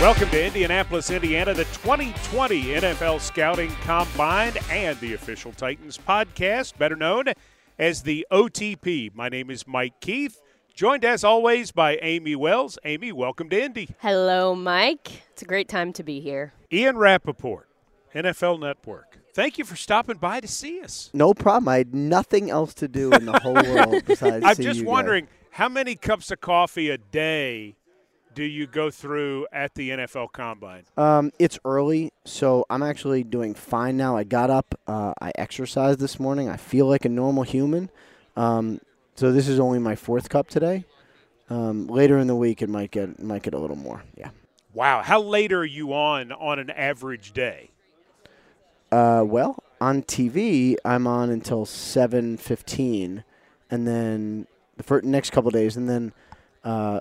Welcome to Indianapolis, Indiana, the 2020 NFL Scouting Combine and the official Titans podcast, better known as the OTP. My name is Mike Keith, joined as always by Amy Wells. Amy, welcome to Indy. Hello, Mike. It's a great time to be here. Ian Rapoport, NFL Network. Thank you for stopping by to see us. No problem. I had nothing else to do in the whole world besides I'm just wondering guys. how many cups of coffee a day do you go through at the NFL Combine? Um, it's early, so I'm actually doing fine now. I got up, uh, I exercised this morning. I feel like a normal human. Um, so this is only my fourth cup today. Um, later in the week, it might get might get a little more. Yeah. Wow, how late are you on on an average day? Uh, well, on TV, I'm on until 7:15, and then the fir- next couple days, and then uh,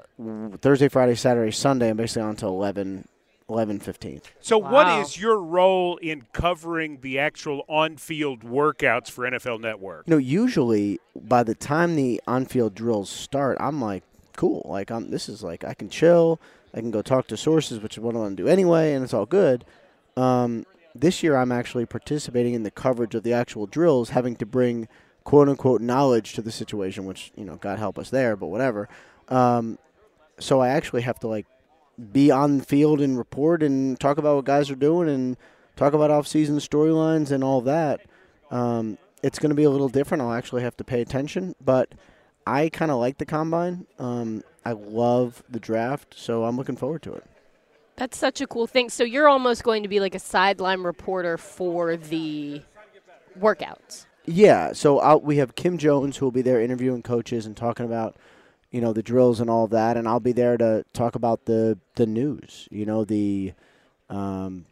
Thursday, Friday, Saturday, Sunday, I'm basically on until 11, 11:15. So, what Wow. is your role in covering the actual on-field workouts for NFL Network? You know, usually by the time the on-field drills start, I'm like, cool. Like, I'm. This is like I can chill. I can go talk to sources, which is what I want to do anyway, and it's all good. Um, this year, I'm actually participating in the coverage of the actual drills, having to bring quote unquote knowledge to the situation, which you know, God help us there, but whatever. Um, so I actually have to like be on the field and report and talk about what guys are doing and talk about off-season storylines and all that. Um, it's going to be a little different. I'll actually have to pay attention, but I kind of like the combine. Um, I love the draft, so I'm looking forward to it. That's such a cool thing. So you're almost going to be like a sideline reporter for the workouts. Yeah, so I'll, we have Kim Jones who will be there interviewing coaches and talking about, you know, the drills and all of that, and I'll be there to talk about the the news. You know, the um,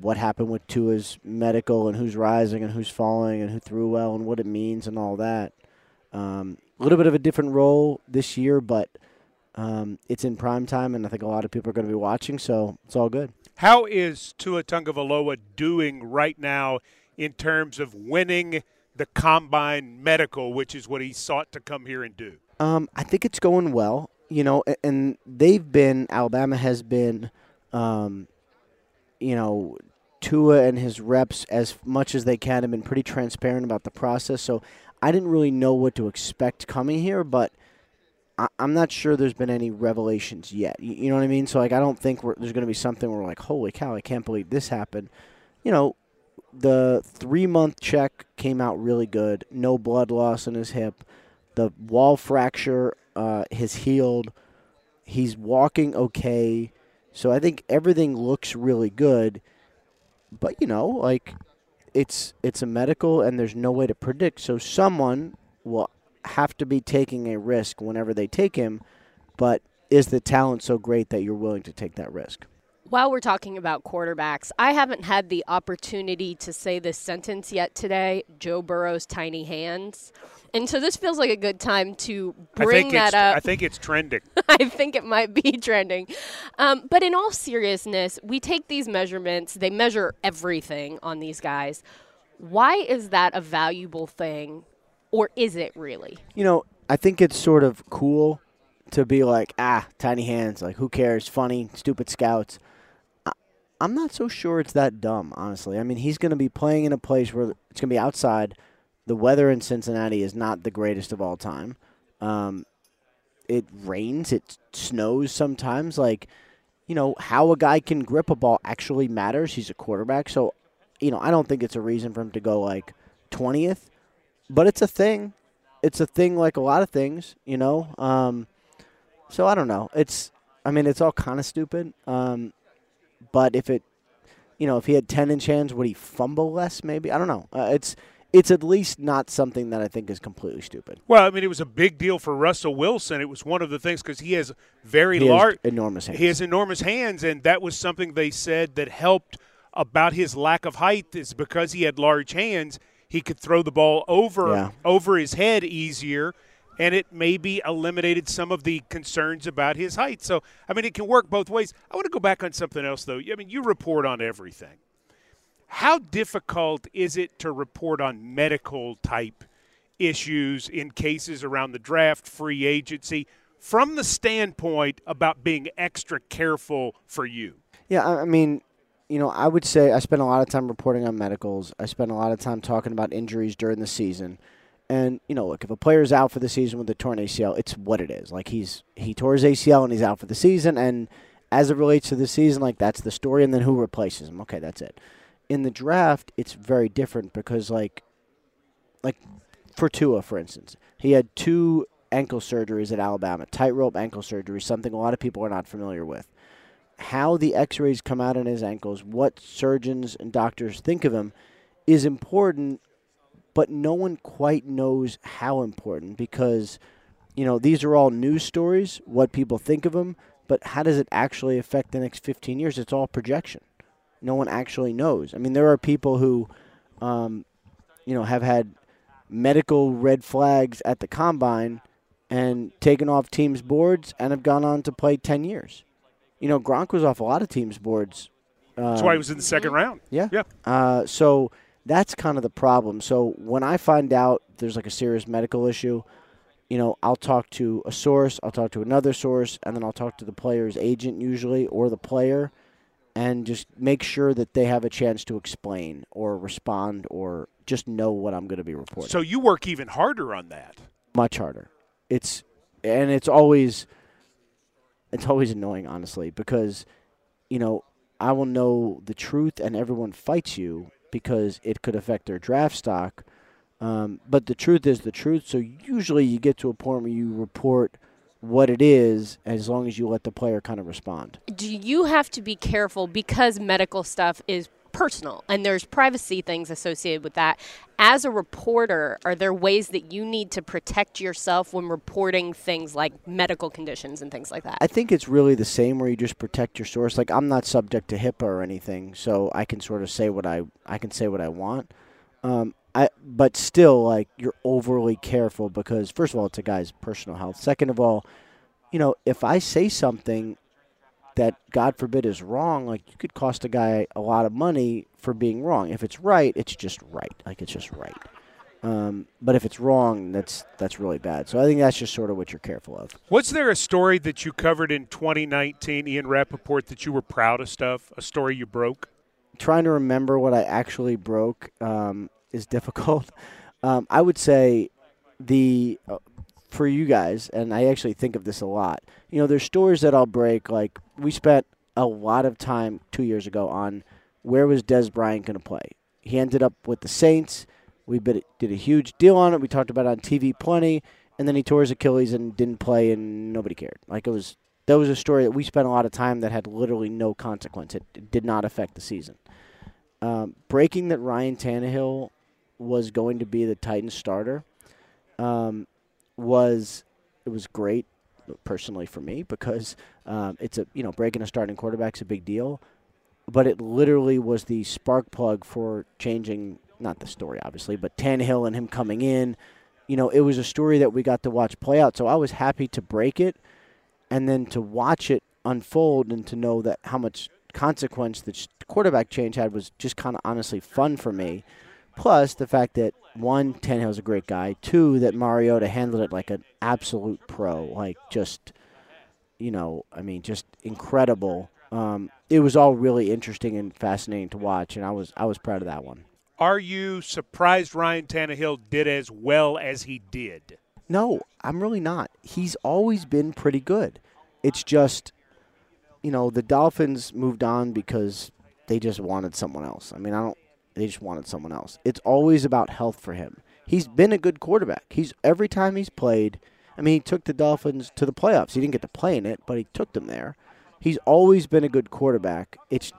what happened with Tua's medical and who's rising and who's falling and who threw well and what it means and all that. Um, a little bit of a different role this year, but um, it's in prime time, and I think a lot of people are going to be watching, so it's all good. How is Tua Tagovailoa doing right now in terms of winning the Combine Medical, which is what he sought to come here and do? Um, I think it's going well. You know, and they've been Alabama has been, um, you know, Tua and his reps as much as they can have been pretty transparent about the process. So I didn't really know what to expect coming here, but I, I'm not sure there's been any revelations yet. You, you know what I mean? So like, I don't think there's going to be something where we're like, holy cow, I can't believe this happened. You know, the three month check came out really good. No blood loss in his hip. The wall fracture uh, has healed. He's walking okay. So I think everything looks really good. But you know, like it's it's a medical and there's no way to predict. So someone will have to be taking a risk whenever they take him. But is the talent so great that you're willing to take that risk? While we're talking about quarterbacks, I haven't had the opportunity to say this sentence yet today Joe Burrow's tiny hands. And so this feels like a good time to bring that up. I think it's trending. I think it might be trending. Um, but in all seriousness, we take these measurements, they measure everything on these guys. Why is that a valuable thing, or is it really? You know, I think it's sort of cool to be like, ah, tiny hands, like who cares? Funny, stupid scouts. I, I'm not so sure it's that dumb, honestly. I mean, he's going to be playing in a place where it's going to be outside. The weather in Cincinnati is not the greatest of all time. Um, it rains, it snows sometimes. Like, you know, how a guy can grip a ball actually matters. He's a quarterback, so you know, I don't think it's a reason for him to go like 20th, but it's a thing. It's a thing like a lot of things, you know. Um, so I don't know. It's, I mean, it's all kind of stupid. Um, but if it, you know, if he had 10 inch hands, would he fumble less? Maybe I don't know. Uh, it's, it's at least not something that I think is completely stupid. Well, I mean, it was a big deal for Russell Wilson. It was one of the things because he has very He has large, enormous hands. He has enormous hands, and that was something they said that helped about his lack of height is because he had large hands. He could throw the ball over Yeah. over his head easier, and it maybe eliminated some of the concerns about his height. So, I mean, it can work both ways. I want to go back on something else, though. I mean, you report on everything. How difficult is it to report on medical type issues in cases around the draft, free agency, from the standpoint about being extra careful for you? Yeah, I I mean, you know, I would say I spend a lot of time reporting on medicals. I spend a lot of time talking about injuries during the season. And you know, look, if a player's out for the season with a torn ACL, it's what it is. Like he's he tore his ACL and he's out for the season. And as it relates to the season, like that's the story. And then who replaces him? Okay, that's it. In the draft, it's very different because like, like for Tua, for instance, he had two ankle surgeries at Alabama, tightrope ankle surgery, something a lot of people are not familiar with. How the X-rays come out on his ankles, what surgeons and doctors think of him, is important but no one quite knows how important because you know these are all news stories what people think of them but how does it actually affect the next 15 years? It's all projection. No one actually knows. I mean there are people who um, you know have had medical red flags at the combine and taken off teams boards and have gone on to play 10 years you know gronk was off a lot of teams boards That's why he was in the second round. yeah. Yeah. Uh, so that's kind of the problem. So when I find out there's like a serious medical issue, you know, I'll talk to a source, I'll talk to another source, and then I'll talk to the player's agent usually or the player and just make sure that they have a chance to explain or respond or just know what I'm going to be reporting. So you work even harder on that. much harder. It's and it's always it's always annoying honestly because you know, I will know the truth and everyone fights you because it could affect their draft stock. Um, but the truth is the truth. So usually you get to a point where you report what it is as long as you let the player kind of respond. Do you have to be careful because medical stuff is personal and there's privacy things associated with that? As a reporter, are there ways that you need to protect yourself when reporting things like medical conditions and things like that? I think it's really the same where you just protect your source. Like I'm not subject to HIPAA or anything, so I can sort of say what I I can say what I want. Um, I but still like you're overly careful because first of all it's a guy's personal health. Second of all, you know if I say something that God forbid is wrong, like you could cost a guy a lot of money for being wrong. If it's right, it's just right. Like it's just right. Um, but if it's wrong, that's that's really bad. So I think that's just sort of what you're careful of. Was there a story that you covered in 2019, Ian Rapoport, that you were proud of stuff? A story you broke? trying to remember what I actually broke um, is difficult. Um, I would say the uh, for you guys, and I actually think of this a lot. You know, there's stories that I'll break. Like we spent a lot of time two years ago on where was Dez Bryant going to play. He ended up with the Saints. We did a huge deal on it. We talked about it on TV plenty, and then he tore his Achilles and didn't play, and nobody cared. Like it was that was a story that we spent a lot of time that had literally no consequence. It, it did not affect the season. Um, breaking that Ryan Tannehill was going to be the Titans starter um, was it was great personally for me because um, it's a you know breaking a starting quarterback's a big deal, but it literally was the spark plug for changing not the story obviously, but Tannehill and him coming in. You know, it was a story that we got to watch play out. So I was happy to break it, and then to watch it unfold and to know that how much consequence the quarterback change had was just kind of honestly fun for me. Plus the fact that one, Tannehill's a great guy. Two, that Mariota handled it like an absolute pro, like just, you know, I mean, just incredible. Um, it was all really interesting and fascinating to watch, and I was I was proud of that one. Are you surprised Ryan Tannehill did as well as he did? No, I'm really not. He's always been pretty good. It's just, you know, the Dolphins moved on because they just wanted someone else. I mean, I don't. They just wanted someone else. It's always about health for him. He's been a good quarterback. He's every time he's played. I mean, he took the Dolphins to the playoffs. He didn't get to play in it, but he took them there. He's always been a good quarterback. It's,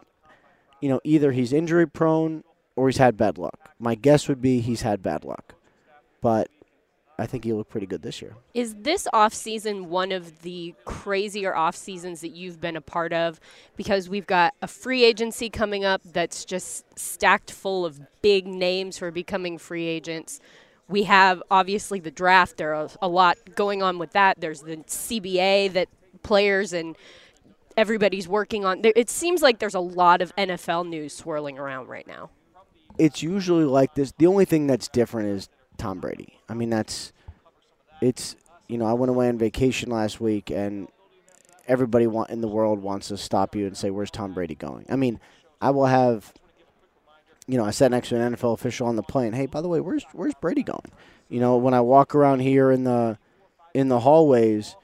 you know, either he's injury prone or he's had bad luck. My guess would be he's had bad luck, but I think he looked pretty good this year. Is this off season one of the crazier off seasons that you've been a part of? Because we've got a free agency coming up that's just stacked full of big names who are becoming free agents. We have obviously the draft. There are a lot going on with that. There's the CBA that players and everybody's working on. It seems like there's a lot of NFL news swirling around right now. it's usually like this. The only thing that's different is Tom Brady. I mean, that's it's you know I went away on vacation last week and everybody want, in the world wants to stop you and say where's Tom Brady going. I mean, I will have you know I sat next to an NFL official on the plane. Hey, by the way, where's where's Brady going? You know, when I walk around here in the in the hallways,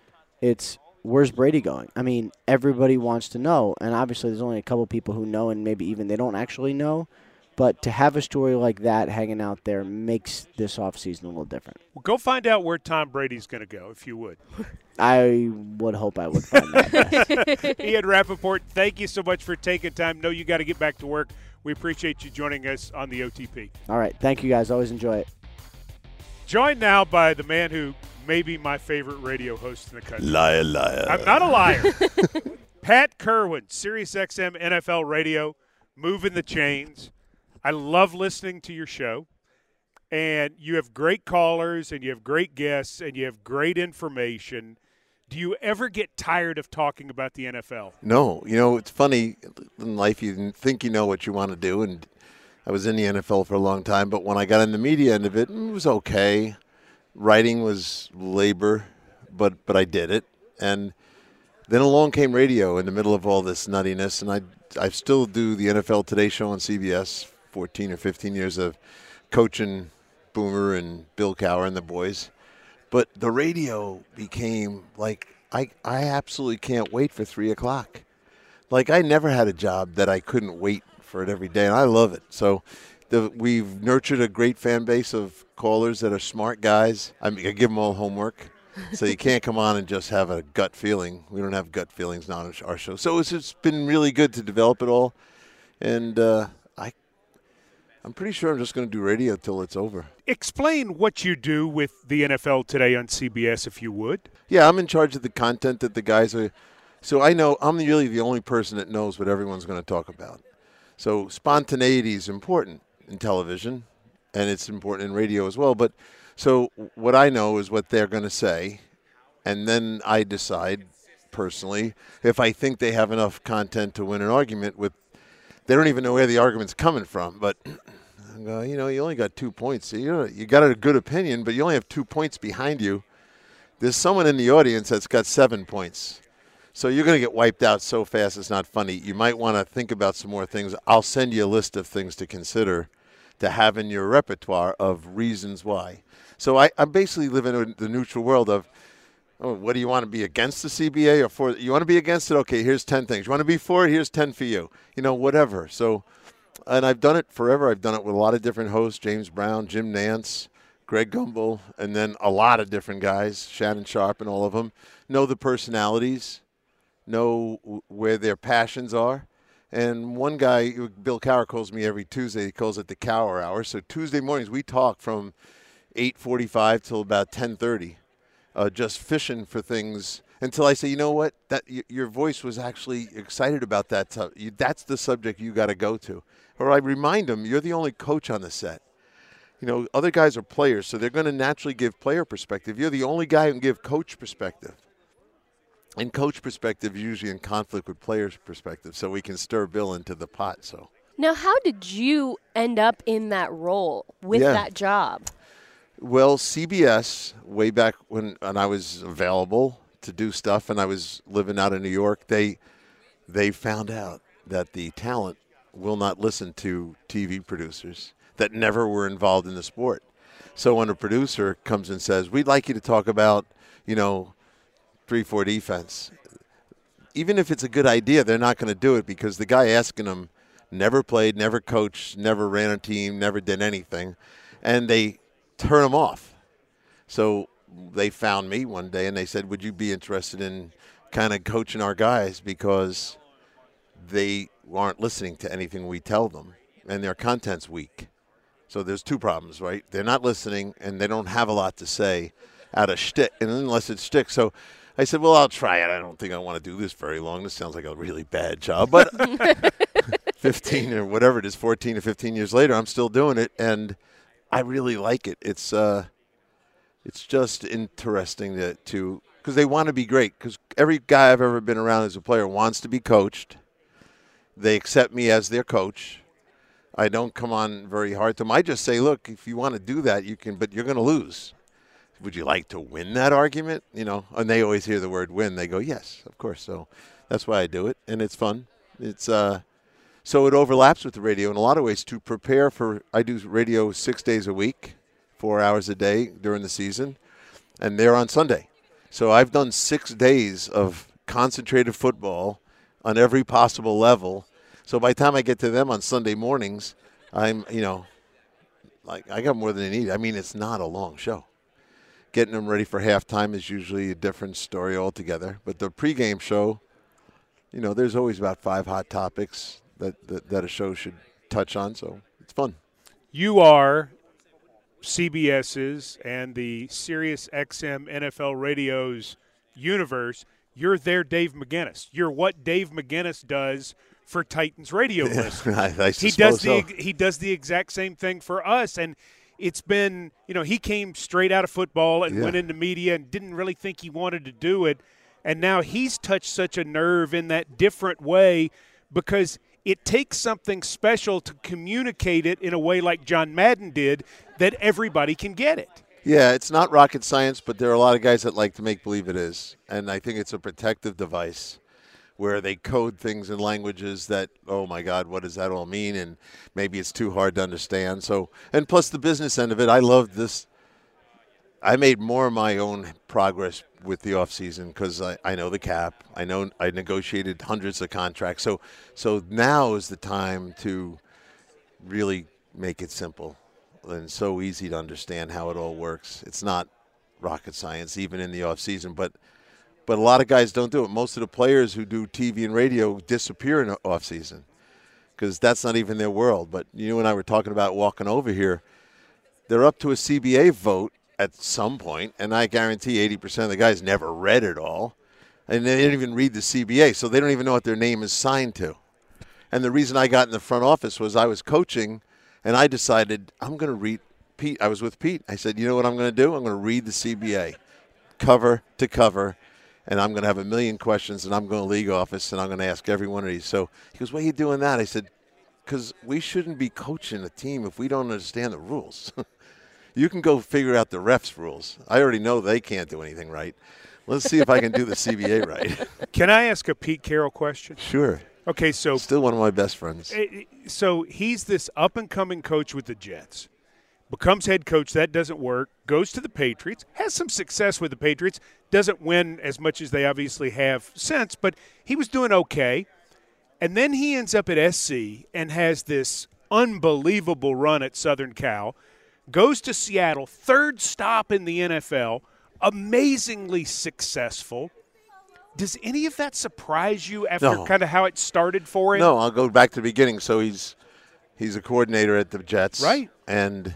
it's where's Brady going? I mean, everybody wants to know, and obviously there's only a couple people who know, and maybe even they don't actually know. But to have a story like that hanging out there makes this offseason a little different. Well, go find out where Tom Brady's going to go, if you would. I would hope I would find that. Ian Rapoport, thank you so much for taking time. Know you got to get back to work. We appreciate you joining us on the OTP. All right. Thank you, guys. Always enjoy it. Joined now by the man who may be my favorite radio host in the country. Liar, liar. I'm not a liar. Pat Kirwan, SiriusXM NFL Radio, moving the chains. I love listening to your show. And you have great callers and you have great guests and you have great information. Do you ever get tired of talking about the NFL? No, you know it's funny in life. You think you know what you want to do, and I was in the NFL for a long time. But when I got in the media end of it, it was okay. Writing was labor, but but I did it. And then along came radio in the middle of all this nuttiness, and I I still do the NFL Today show on CBS. 14 or 15 years of coaching Boomer and Bill Cowher and the boys. But the radio became like I I absolutely can't wait for three o'clock. Like I never had a job that I couldn't wait for it every day, and I love it. So the, we've nurtured a great fan base of callers that are smart guys. I, mean, I give them all homework. so you can't come on and just have a gut feeling. We don't have gut feelings on our show. So it's, it's been really good to develop it all, and uh, I'm pretty sure I'm just going to do radio till it's over. Explain what you do with the NFL today on CBS, if you would. Yeah, I'm in charge of the content that the guys are. So I know I'm really the only person that knows what everyone's going to talk about. So spontaneity is important in television, and it's important in radio as well. But so what I know is what they're going to say, and then I decide personally if I think they have enough content to win an argument with they don't even know where the argument's coming from. But uh, you know, you only got two points. You you got a good opinion, but you only have two points behind you. There's someone in the audience that's got seven points. So you're going to get wiped out so fast it's not funny. You might want to think about some more things. I'll send you a list of things to consider to have in your repertoire of reasons why. So I, I basically live in the neutral world of oh, what do you want to be against the CBA or for? You want to be against it? Okay, here's 10 things. You want to be for it? Here's 10 for you. You know, whatever. So, and I've done it forever. I've done it with a lot of different hosts James Brown, Jim Nantz, Greg Gumbel, and then a lot of different guys, Shannon Sharpe, and all of them. Know the personalities, know where their passions are. And one guy, Bill Cowher, calls me every Tuesday. He calls it the Cowher Hour. So Tuesday mornings we talk from 8:45 till about 10:30 uh, just fishing for things until I say, you know what, that y- your voice was actually excited about that. T- you, that's the subject you got to go to. Or I remind them, you're the only coach on the set. You know, other guys are players, so they're going to naturally give player perspective. You're the only guy who can give coach perspective. And coach perspective usually in conflict with players' perspective, so we can stir Bill into the pot. So now, how did you end up in that role with Yeah. that job? Well, CBS, way back when, when I was available to do stuff and I was living out in New York, they they found out that the talent will not listen to TV producers that never were involved in the sport. So when a producer comes and says, "We'd like you to talk about, you know, three four defense," even if it's a good idea, they're not going to do it because the guy asking them never played, never coached, never ran a team, never did anything, and they turn them off. So they found me one day and they said, "Would you be interested in kind of coaching our guys because they aren't listening to anything we tell them and their content's weak." So there's two problems, right? They're not listening and they don't have a lot to say out of shtick, and unless it's shtick. So I said, "Well, I'll try it. I don't think I want to do this very long. This sounds like a really bad job, but 15 or whatever it is, 14 or 15 years later, I'm still doing it, and I really like it. It's uh, it's just interesting to to because they want to be great. Because every guy I've ever been around as a player wants to be coached. They accept me as their coach. I don't come on very hard to them. I just say, look, if you want to do that, you can, but you're going to lose. Would you like to win that argument? You know, and they always hear the word win. They go, yes, of course. So that's why I do it, and it's fun. It's uh, so it overlaps with the radio in a lot of ways to prepare for. I do radio six days a week, four hours a day during the season, and they're on Sunday. So I've done six days of concentrated football on every possible level. So by the time I get to them on Sunday mornings, I'm, you know, like I got more than they need. I mean, it's not a long show. Getting them ready for halftime is usually a different story altogether. But the pregame show, you know, there's always about five hot topics that, that, that a show should touch on. So it's fun. You are CBS's and the Sirius XM NFL Radio's universe. You're there, Dave McGinnis. You're what Dave McGinnis does for Titans radio listeners. I, I he does so. the he does the exact same thing for us, and it's been you know he came straight out of football and Yeah. went into media and didn't really think he wanted to do it, and now he's touched such a nerve in that different way because it takes something special to communicate it in a way like John Madden did that everybody can get it. Yeah, it's not rocket science, but there are a lot of guys that like to make believe it is. And I think it's a protective device where they code things in languages that, oh my God, what does that all mean? And maybe it's too hard to understand. So, and plus the business end of it, I love this. I made more of my own progress with the offseason because I, I know the cap. I know I negotiated hundreds of contracts. So, so now is the time to really make it simple and so easy to understand how it all works. It's not rocket science, even in the off season, but but a lot of guys don't do it. Most of the players who do TV and radio disappear in the off season because that's not even their world. But you and I were talking about walking over here. They're up to a CBA vote at some point, and I guarantee 80% of the guys never read it all, and they didn't even read the CBA, so they don't even know what their name is signed to. And the reason I got in the front office was I was coaching, and I decided I'm going to read Pete. I was with Pete. I said, you know what I'm going to do? I'm going to read the CBA, cover to cover, and I'm going to have a million questions, and I'm going to league office, and I'm going to ask every one of these. So he goes, why are you doing that? I said, because we shouldn't be coaching a team if we don't understand the rules. you can go figure out the refs' rules. I already know they can't do anything right. Let's see if I can do the CBA right. Can I ask a Pete Carroll question? sure. Okay, so Still one of my best friends. Eh, so he's this up and coming coach with the Jets. Becomes head coach, that doesn't work. Goes to the Patriots, has some success with the Patriots. Doesn't win as much as they obviously have since, but he was doing okay. And then he ends up at SC and has this unbelievable run at Southern Cal. Goes to Seattle, third stop in the NFL, amazingly successful. Does any of that surprise you after No. kind of how it started for him? No, I'll go back to the beginning. So he's he's a coordinator at the Jets, Right. And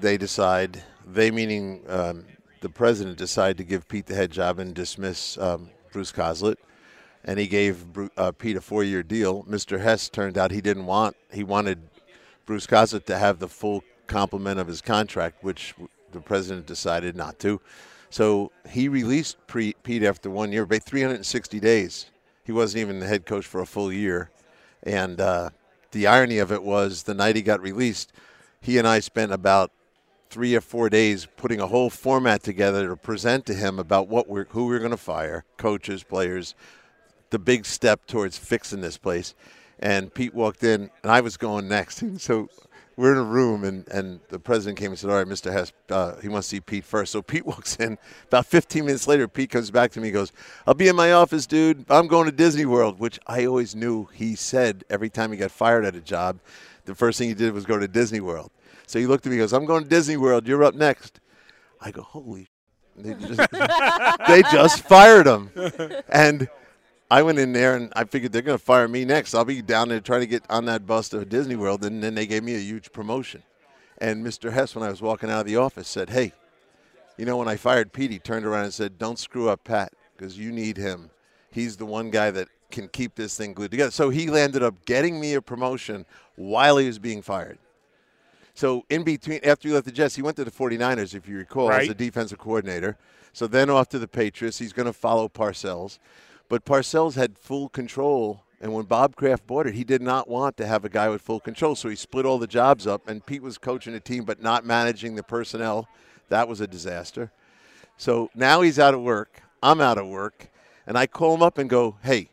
they decide they meaning um, the president decided to give Pete the head job and dismiss um, Bruce Coslet, and he gave uh, Pete a four-year deal. Mr. Hess turned out he didn't want he wanted Bruce Coslet to have the full complement of his contract, which the president decided not to. So he released Pete after one year, about 360 days. He wasn't even the head coach for a full year. And uh, the irony of it was the night he got released, he and I spent about three or four days putting a whole format together to present to him about what we're, who we are going to fire, coaches, players, the big step towards fixing this place. And Pete walked in, and I was going next. so we're in a room, and, and the president came and said, All right, Mr. Hess, uh, he wants to see Pete first. So Pete walks in. About 15 minutes later, Pete comes back to me and goes, I'll be in my office, dude. I'm going to Disney World, which I always knew he said every time he got fired at a job, the first thing he did was go to Disney World. So he looked at me and goes, I'm going to Disney World. You're up next. I go, Holy. They just, they just fired him. And I went in there and I figured they're going to fire me next. I'll be down there trying to get on that bus to Disney World. And then they gave me a huge promotion. And Mr. Hess, when I was walking out of the office, said, Hey, you know, when I fired Pete, he turned around and said, Don't screw up Pat because you need him. He's the one guy that can keep this thing glued together. So he ended up getting me a promotion while he was being fired. So in between, after he left the Jets, he went to the 49ers, if you recall, as a defensive coordinator. So then off to the Patriots. He's going to follow Parcells. But Parcells had full control And when Bob Kraft bought it, he did not want to have a guy with full control, so he split all the jobs up. And Pete was coaching a team, but not managing the personnel. That was a disaster. So now he's out of work. I'm out of work, and I call him up and go, "Hey,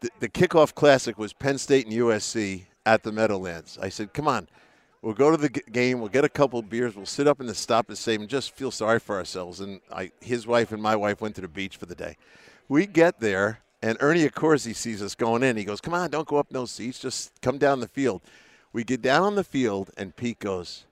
the, the kickoff classic was Penn State and USC at the Meadowlands." I said, "Come on." We'll go to the g- game. We'll get a couple beers. We'll sit up in the stop and save and just feel sorry for ourselves. And I, his wife and my wife went to the beach for the day. We get there, and Ernie Accorsi sees us going in. He goes, "Come on, don't go up no seats. Just come down the field." We get down on the field, and Pete goes.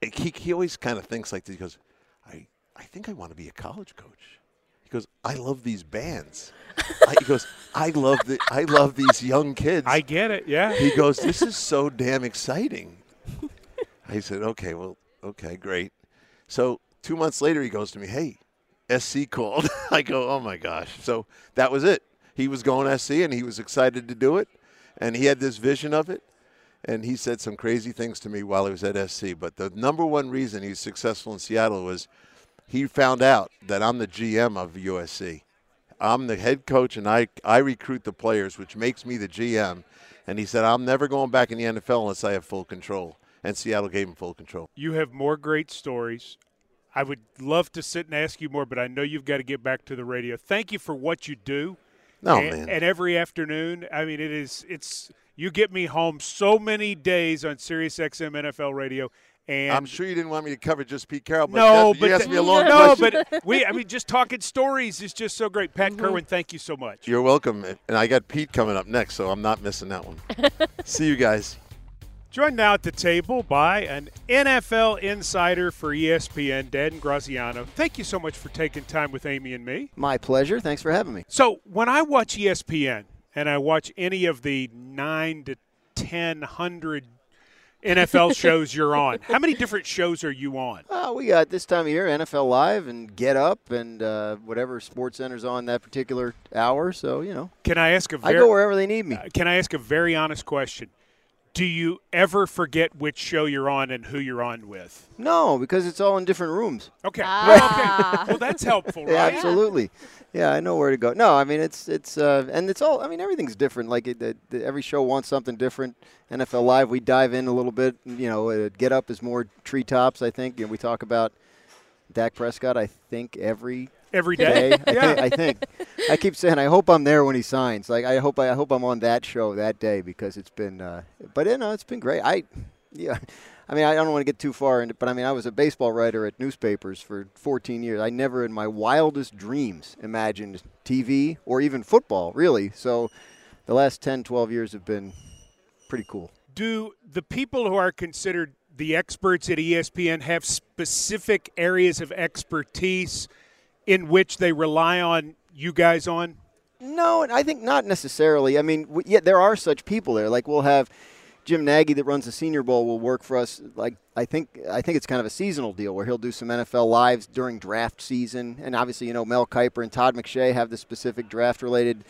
He, he always kind of thinks like this. He goes, "I I think I want to be a college coach." He goes, "I love these bands." I, he goes, "I love the I love these young kids." I get it. Yeah. He goes, "This is so damn exciting." I said, "Okay, well, okay, great." So two months later, he goes to me, "Hey, SC called." I go, "Oh my gosh!" So that was it. He was going SC, and he was excited to do it, and he had this vision of it. And he said some crazy things to me while he was at SC. But the number one reason he's successful in Seattle was he found out that I'm the GM of USC. I'm the head coach and I, I recruit the players, which makes me the GM. And he said, I'm never going back in the NFL unless I have full control. And Seattle gave him full control. You have more great stories. I would love to sit and ask you more, but I know you've got to get back to the radio. Thank you for what you do. No, and, man. And every afternoon, I mean, it is, it's, you get me home so many days on Sirius XM NFL radio. And I'm sure you didn't want me to cover just Pete Carroll, but no, that- but you asked th- me a long no, question. but we, I mean, just talking stories is just so great. Pat mm-hmm. Kirwan, thank you so much. You're welcome. And I got Pete coming up next, so I'm not missing that one. See you guys. Joined now at the table by an NFL insider for ESPN, Dan Graziano. Thank you so much for taking time with Amy and me. My pleasure. Thanks for having me. So when I watch ESPN and I watch any of the nine to ten hundred NFL shows you're on, how many different shows are you on? Uh, we got this time of year NFL Live and Get Up and uh, whatever Sports Center's on that particular hour. So you know, Can I ask a I very go wherever they need me. can I ask a very honest question? Do you ever forget which show you're on and who you're on with? No, because it's all in different rooms. Okay. Ah. okay. Well, that's helpful, Yeah, absolutely. Yeah, I know where to go. No, I mean it's it's uh, and it's all. I mean everything's different. Like it, it, every show wants something different. NFL Live, we dive in a little bit. You know, uh, Get Up is more treetops. I think, and we talk about Dak Prescott. I think every Every day. day. I, Yeah. think, I think. I keep saying I hope I'm there when he signs. Like I hope I, I hope I'm on that show that day because it's been. Uh, but you know, it's been great. I yeah. I mean, I don't want to get too far into, but I mean, I was a baseball writer at newspapers for 14 years. I never, in my wildest dreams, imagined TV or even football, really. So, the last 10, 12 years have been pretty cool. do the people who are considered the experts at ESPN have specific areas of expertise in which they rely on you guys on? No, I think not necessarily. I mean, w- yeah, there are such people there. Like we'll have Jim Nagy that runs the Senior Bowl will work for us. Like I think I think it's kind of a seasonal deal where he'll do some NFL lives during draft season, and obviously you know Mel Kiper and Todd McShay have the specific draft related.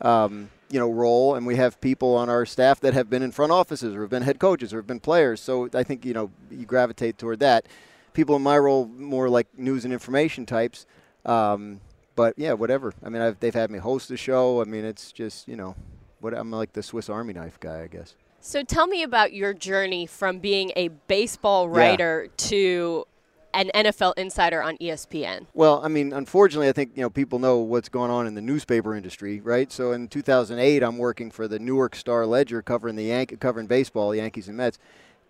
Um, you know, role, and we have people on our staff that have been in front offices, or have been head coaches, or have been players. So I think you know you gravitate toward that. People in my role more like news and information types. Um, but yeah, whatever. I mean, I've, they've had me host the show. I mean, it's just you know, what I'm like the Swiss Army knife guy, I guess. So tell me about your journey from being a baseball Yeah. writer to an NFL insider on ESPN. Well, I mean, unfortunately, I think you know people know what's going on in the newspaper industry, right? So in 2008, I'm working for the Newark Star Ledger, covering the Yank- covering baseball, Yankees and Mets,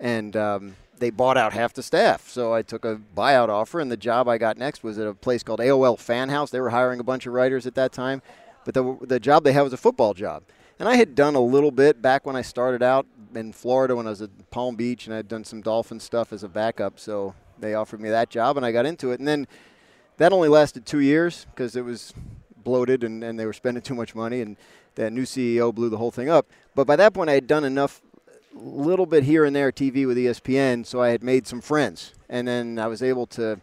and um, they bought out half the staff. So I took a buyout offer, and the job I got next was at a place called AOL Fan House. They were hiring a bunch of writers at that time, but the the job they had was a football job. And I had done a little bit back when I started out in Florida when I was at Palm Beach, and I'd done some Dolphin stuff as a backup. So they offered me that job, and I got into it. And then that only lasted two years because it was bloated and, and they were spending too much money, and that new CEO blew the whole thing up. But by that point, I had done enough, little bit here and there TV with ESPN, so I had made some friends, and then I was able to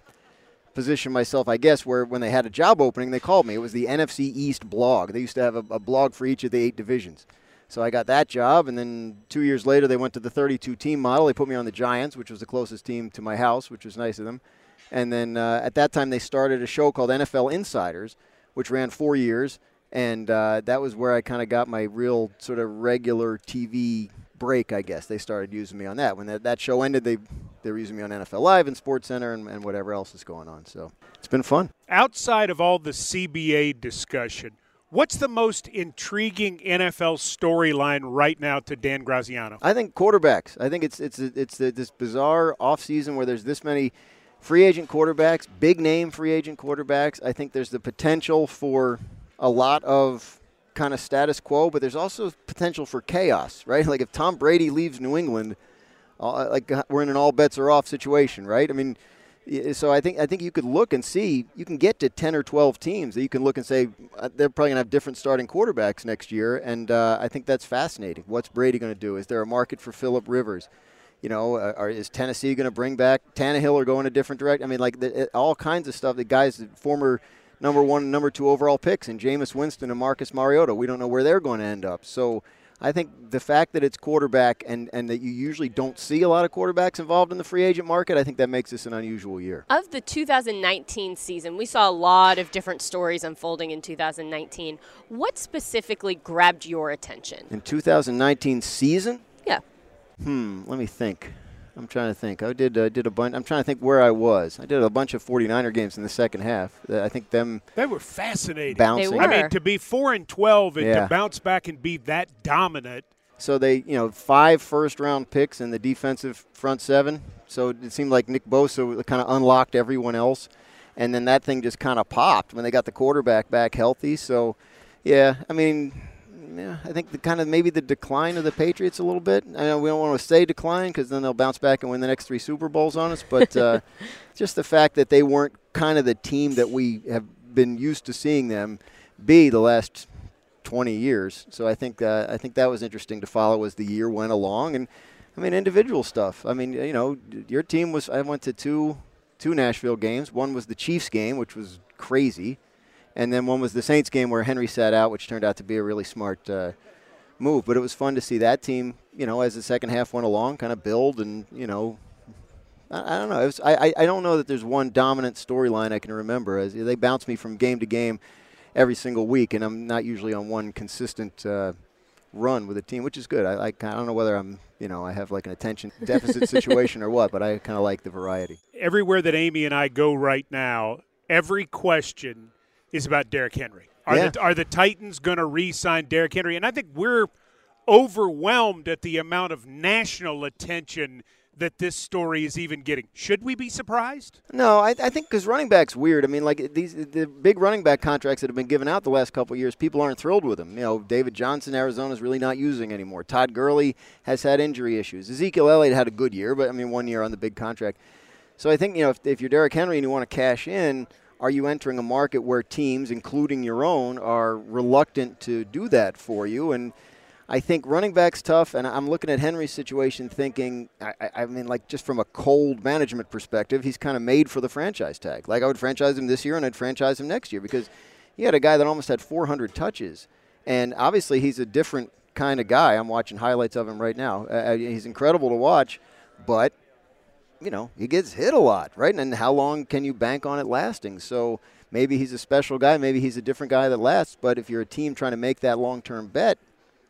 position myself, I guess, where when they had a job opening, they called me. It was the NFC East blog. They used to have a, a blog for each of the eight divisions. So I got that job, and then two years later, they went to the 32 team model. They put me on the Giants, which was the closest team to my house, which was nice of them. And then uh, at that time, they started a show called NFL Insiders, which ran four years. and uh, that was where I kind of got my real sort of regular TV break. I guess they started using me on that. When that, that show ended, they they were using me on NFL Live and Sports Center and, and whatever else is going on. So it's been fun. Outside of all the CBA discussion, what's the most intriguing NFL storyline right now to Dan Graziano? I think quarterbacks. I think it's it's it's this bizarre offseason where there's this many free agent quarterbacks, big name free agent quarterbacks. I think there's the potential for a lot of kind of status quo, but there's also potential for chaos, right? Like if Tom Brady leaves New England, uh, like uh, we're in an all bets are off situation, right? I mean, so I think I think you could look and see you can get to 10 or 12 teams that you can look and say uh, they're probably to have different starting quarterbacks next year, and uh, I think that's fascinating. What's Brady to do? Is there a market for Philip Rivers? You know, uh, is Tennessee to bring back Tannehill or go in a different direction? I mean, like the, all kinds of stuff. The guys, the former number one and number two overall picks in Jameis Winston and Marcus Mariota. We don't know where they're going to end up. So I think the fact that it's quarterback and, and that you usually don't see a lot of quarterbacks involved in the free agent market, I think that makes this an unusual year. Of the 2019 season, we saw a lot of different stories unfolding in 2019. What specifically grabbed your attention? In 2019 season? Yeah. Hmm, let me think. I'm trying to think. I did uh, did a bunch. I'm trying to think where I was. I did a bunch of 49er games in the second half. I think them. They were fascinating. Bouncing. They were. I mean, to be four and 12 and Yeah. to bounce back and be that dominant. So they, you know, five first round picks in the defensive front seven. So it seemed like Nick Bosa kind of unlocked everyone else, and then that thing just kind of popped when they got the quarterback back healthy. So, yeah, I mean, yeah, I think the kind of maybe the decline of the Patriots a little bit. I know we don't want to say decline because then they'll bounce back and win the next three Super Bowls on us, but uh, just the fact that they weren't kind of the team that we have been used to seeing them be the last 20 years. So I think uh, I think that was interesting to follow as the year went along, and I mean individual stuff. I mean you know your team was I went to two two Nashville games. One was the Chiefs game, which was crazy, and then one was the Saints game where Henry sat out, which turned out to be a really smart. Uh, Move, but it was fun to see that team. You know, as the second half went along, kind of build and you know I, I don't know. It was, I, I I don't know that there's one dominant storyline I can remember. As they bounce me from game to game every single week, and I'm not usually on one consistent uh, run with a team, which is good. I, I, I don't know whether I'm you know I have like an attention deficit situation or what, but I kind of like the variety. Everywhere that Amy and I go right now, every question is about Derrick Henry. Are, Yeah. the, are the Titans going to re sign Derrick Henry? And I think we're overwhelmed at the amount of national attention that this story is even getting. Should we be surprised? No, I, I think because running back's weird. I mean, like these the big running back contracts that have been given out the last couple of years, people aren't thrilled with them. You know, David Johnson, Arizona's really not using anymore. Todd Gurley has had injury issues. Ezekiel Elliott had a good year, but I mean, one year on the big contract. So I think you know if, if you're Derrick Henry and you want to cash in, are you entering a market where teams, including your own, are reluctant to do that for you? And I think running back's tough, and I'm looking at Henry's situation, thinking, I, I- mean, like just from a cold management perspective, he's kind of made for the franchise tag. Like I would franchise him this year, and I'd franchise him next year because he had a guy that almost had 400 touches, and obviously he's a different kind of guy. I'm watching highlights of him right now. Uh, he's incredible to watch, but you know, he gets hit a lot, right? And how long can you bank on it lasting? So maybe he's a special guy, maybe he's a different guy that lasts. But if you're a team trying to make that long-term bet,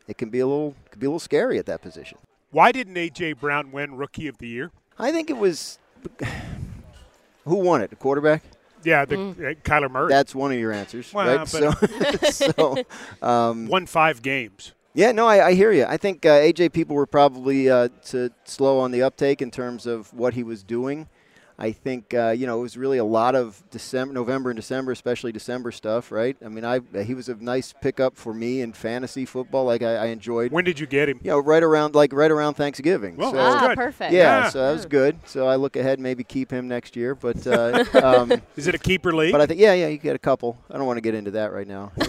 it can be a little could be a little scary at that position. Why didn't A.J. Brown win Rookie of the Year? I think it was who won it? The quarterback. Yeah, the, uh, Kyler Murray That's one of your answers, Well, right? So, so um, won five games. Yeah, no, I, I hear you. I think uh, AJ people were probably uh, slow on the uptake in terms of what he was doing. I think uh, you know it was really a lot of December, November, and December, especially December stuff, right? I mean, I he was a nice pickup for me in fantasy football. Like I, I enjoyed, When did you get him? you know, right around like right around Thanksgiving. Well, so, ah, good. perfect. yeah, Yeah. so that was good. So I look ahead, maybe keep him next year. But uh, um, Is it a keeper league? but I think, yeah, yeah, you get a couple. I don't want to get into that right now. It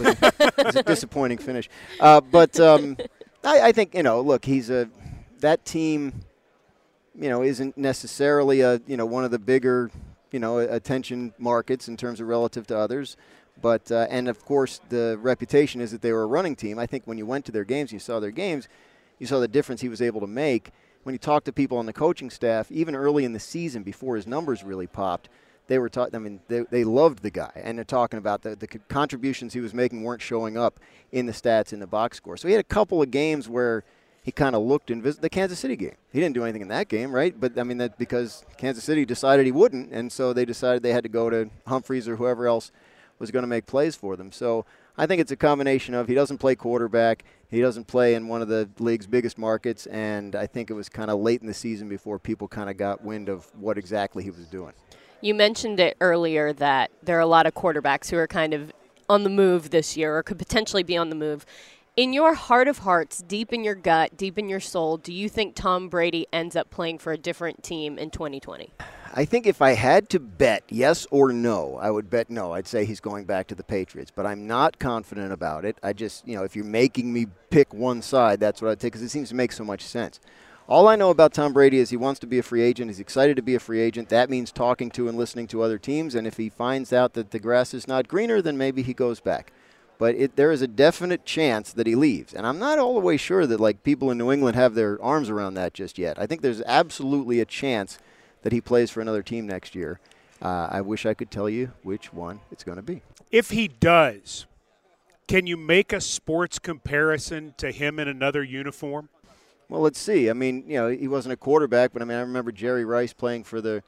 was, a disappointing finish. Uh, but um, I, I think you know, look, he's a that team. You know, isn't necessarily a you know one of the bigger you know attention markets in terms of relative to others. But uh, and of course the reputation is that they were a running team. I think when you went to their games, you saw their games, you saw the difference he was able to make. When you talk to people on the coaching staff, even early in the season before his numbers really popped, they were talking. I mean, they, they loved the guy, and they're talking about the the contributions he was making weren't showing up in the stats in the box score. So he had a couple of games where he kind of looked in The Kansas City game, he didn't do anything in that game, right? But I mean, that because Kansas City decided he wouldn't, and so they decided they had to go to Humphries or whoever else was going to make plays for them. So I think it's a combination of he doesn't play quarterback, he doesn't play in one of the league's biggest markets, and I think it was kind of late in the season before people kind of got wind of what exactly he was doing. You mentioned it earlier that there are a lot of quarterbacks who are kind of on the move this year or could potentially be on the move. In your heart of hearts, deep in your gut, deep in your soul, do you think Tom Brady ends up playing for a different team in 2020? I think if I had to bet yes or no, I would bet no. I'd say he's going back to the Patriots, but I'm not confident about it. I just, you know, if you're making me pick one side, that's what I'd take because it seems to make so much sense. All I know about Tom Brady is he wants to be a free agent. He's excited to be a free agent. That means talking to and listening to other teams. And if he finds out that the grass is not greener, then maybe he goes back. But it, there is a definite chance that he leaves. And I'm not all the way sure that like people in New England have their arms around that just yet. I think there's absolutely a chance that he plays for another team next year. Uh, I wish I could tell you which one it's going to be. If he does, can you make a sports comparison to him in another uniform? Well, let's see. I mean, you know, he wasn't a quarterback, but I mean, I remember Jerry Rice playing for the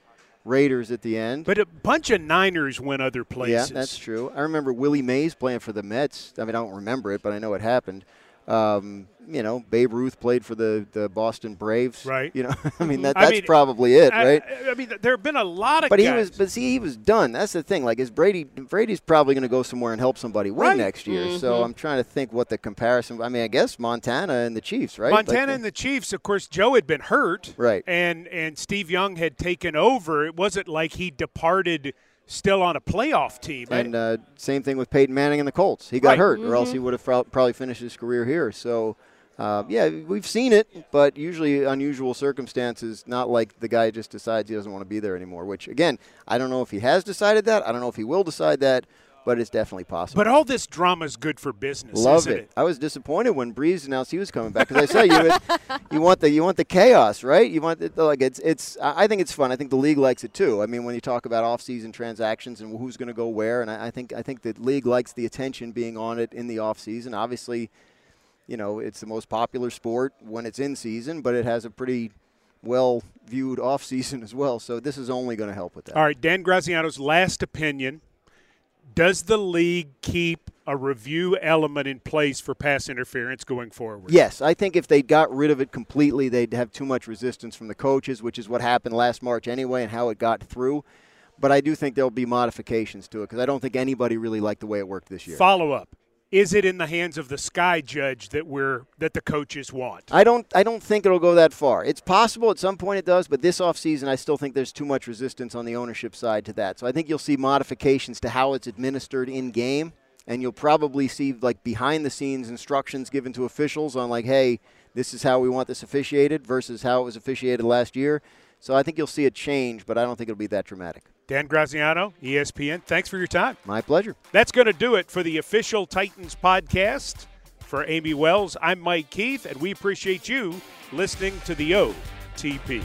Raiders at the end. But a bunch of Niners went other places. Yeah, that's true. I remember Willie Mays playing for the Mets. I mean, I don't remember it, but I know it happened. Um, you know, Babe Ruth played for the, the Boston Braves. Right. You know, I mean that, that's I mean, probably it, I, right? I, mean, there have been a lot of. But guys. he was, but see, he was done. That's the thing. Like, is Brady? Brady's probably going to go somewhere and help somebody win right. next year. Mm-hmm. So I'm trying to think what the comparison. I mean, I guess Montana and the Chiefs, right? Montana like, and the Chiefs. Of course, Joe had been hurt, right? And and Steve Young had taken over. It wasn't like he departed still on a playoff team. And uh, same thing with Peyton Manning and the Colts. He got right. hurt, mm-hmm. or else he would have probably finished his career here. So. Uh, yeah, we've seen it, but usually unusual circumstances, not like the guy just decides he doesn't want to be there anymore, which, again, I don't know if he has decided that. I don't know if he will decide that, but it's definitely possible. But all this drama is good for business. Love it. it. I was disappointed when Brees announced he was coming back because I said you you want the you want the chaos, right? You want the, like it's it's. I think it's fun. I think the league likes it too. I mean, when you talk about off-season transactions and who's going to go where, and I, I think I think the league likes the attention being on it in the off-season. Obviously you know, it's the most popular sport when it's in season, but it has a pretty well viewed off season as well. So this is only going to help with that. All right, Dan Graziano's last opinion. Does the league keep a review element in place for pass interference going forward? Yes, I think if they got rid of it completely, they'd have too much resistance from the coaches, which is what happened last March anyway, and how it got through. But I do think there'll be modifications to it because I don't think anybody really liked the way it worked this year. Follow up is it in the hands of the sky judge that we're that the coaches want? I don't I don't think it'll go that far. It's possible at some point it does, but this offseason I still think there's too much resistance on the ownership side to that. So I think you'll see modifications to how it's administered in game and you'll probably see like behind the scenes instructions given to officials on like hey, this is how we want this officiated versus how it was officiated last year. So I think you'll see a change, but I don't think it'll be that dramatic. Dan Graziano, ESPN, thanks for your time. My pleasure. That's going to do it for the official Titans podcast. For Amy Wells, I'm Mike Keith, and we appreciate you listening to the OTP.